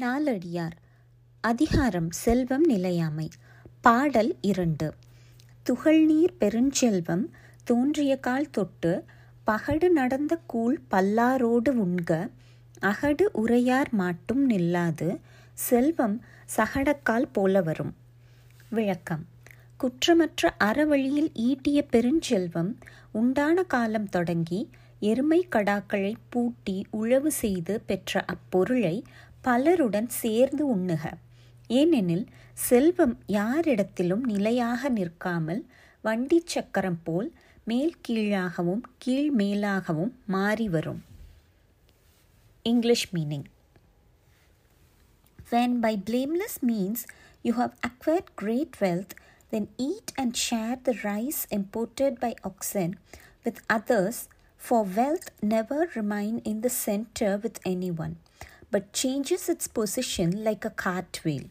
நாலடியார் அதிகாரம் செல்வம் நிலையாமை. பாடல் இரண்டு. துகள்நீர் பெருஞ்செல்வம் தோன்றிய கால் தொட்டு பகடு நடந்த கூழ் பல்லாரோடு உண்க அகடு உரையார் மாட்டும் நில்லாது செல்வம் சகடக்கால் போல வரும். விளக்கம். குற்றமற்ற அறவழியில் ஈட்டிய பெருஞ்செல்வம் உண்டான காலம் தொடங்கி எருமை கடாக்களை பூட்டி உழவு செய்து பெற்ற அப்பொருளை பலருடன் சேர்ந்து உண்ணுக ஏனெனில் செல்வம் யாரிடத்திலும் நிலையாக நிற்காமல் வண்டி சக்கரம் போல் மேல் கீழாகவும் கீழ் மேலாகவும் மாறி வரும் English meaning When by blameless means you have acquired great wealth, then eat and share the rice imported by oxen with others, for wealth never remain in the center with anyone, but changes its position like a cartwheel.